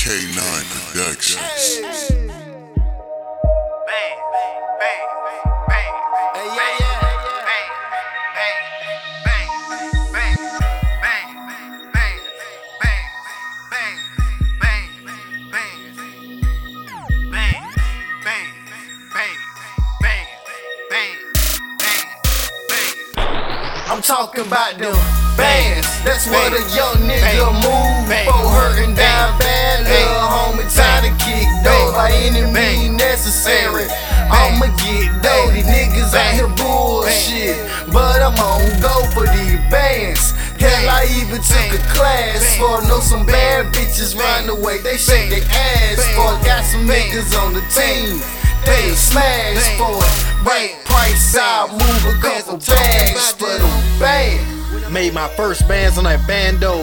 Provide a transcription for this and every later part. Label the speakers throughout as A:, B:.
A: K9 Productions.
B: I'm talking about them bands. That's what a young nigga move for even took a class for know some bad bitches run away. They shake their ass for got some niggas on the team. They smash for it. Right price, I'll move a couple bags for them band.
C: Made my first bands on that bando.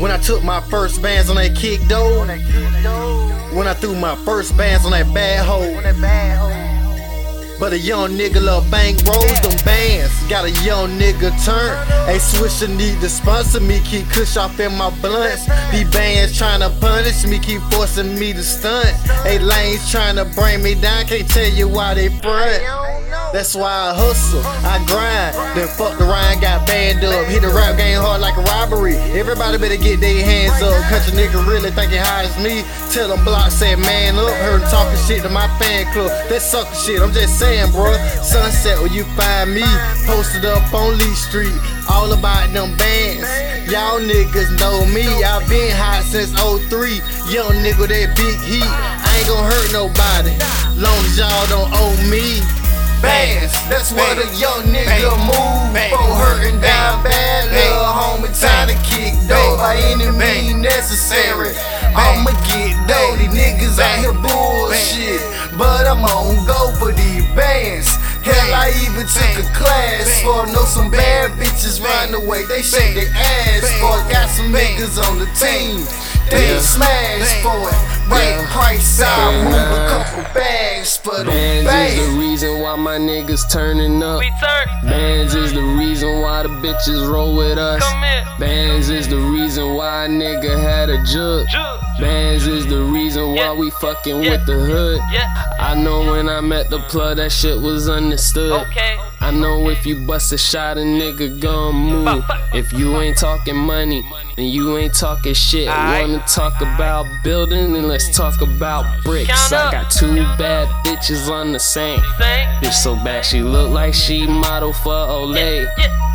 C: When I took my first bands on that kick dough. When I threw my first bands on that bad hoe. But a young nigga love bank rolls, them bands. Got a young nigga turn. A swisher need to sponsor me, keep kush off in my blunts. These bands tryna punish me, keep forcing me to stunt. A lanes tryna bring me down, can't tell you why they front. That's why I hustle, I grind. Then fuck the Ryan, got banned up. Hit the rap robbery. Everybody better get their hands up. Country nigga really thinking high as me. Tell them block said man up. Heard him talking shit to my fan club. That sucker shit, I'm just saying, bro. Sunset where you find me. Posted up on Lee Street. All about them bands. Y'all niggas know me. I been hot since 03. Young nigga, that big heat. I ain't gon' hurt nobody. Long as y'all don't owe me.
B: Bands. That's what a young nigga move for. Hurting down bad. Little homie, time to kick dough by any means necessary. I'ma get dough. These niggas out here bullshit, but I'm on go for these bands. Hell, I even took a class for know some bad bitches run away. They shake their ass for got some niggas on the team. They smash for it. Right price, I'll move a couple bags for them
D: Bands is the reason why my niggas turning up.
E: We turn.
D: Bands is the reason why the bitches roll with us.
E: Come.
D: Bands is the reason why a nigga had a jug.
E: Juke.
D: Bands is the reason why
E: Yeah.
D: we fucking
E: Yeah.
D: with the hood.
E: Yeah.
D: I know when I met the plug, that shit was understood.
E: Okay.
D: I know if you bust a shot, a nigga gon' move. If you ain't talking money, and you ain't talking shit. Wanna talk about building, then let's talk about bricks. I got two bad bitches on the same. Bitch so bad she look like she model for Olay.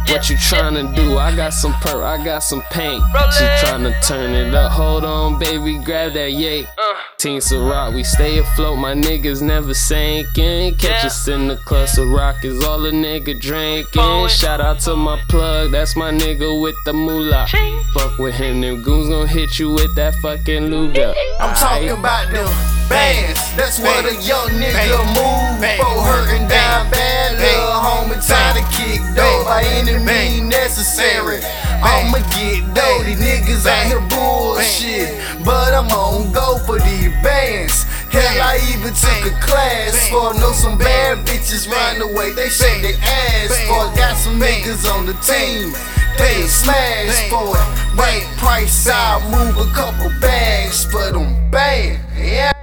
D: What you tryna do? I got some perk, I got some paint. She tryna turn it up. Hold on, baby, grab that yay. Team Ciroc, we stay afloat. My niggas never sinking. Catch
E: Yeah.
D: us in the cluster Ciroc is all a nigga drinking. Shout out to my plug, that's my nigga with the moolah.
E: Ching.
D: Fuck with him, them goons gon' hit you with that fucking luga.
B: I'm talking about them bands. That's what a young nigga move for hurting down bad. Little homie, time to kick dough by any means necessary. I'ma get dough. These niggas out here bullshit, but I'm on go for these bands. Hell, I even took a class for know some bad bitches run away. They shake their ass for got some niggas on the team. They smash for it. Right price, I'll move a couple bags for them bands. Yeah.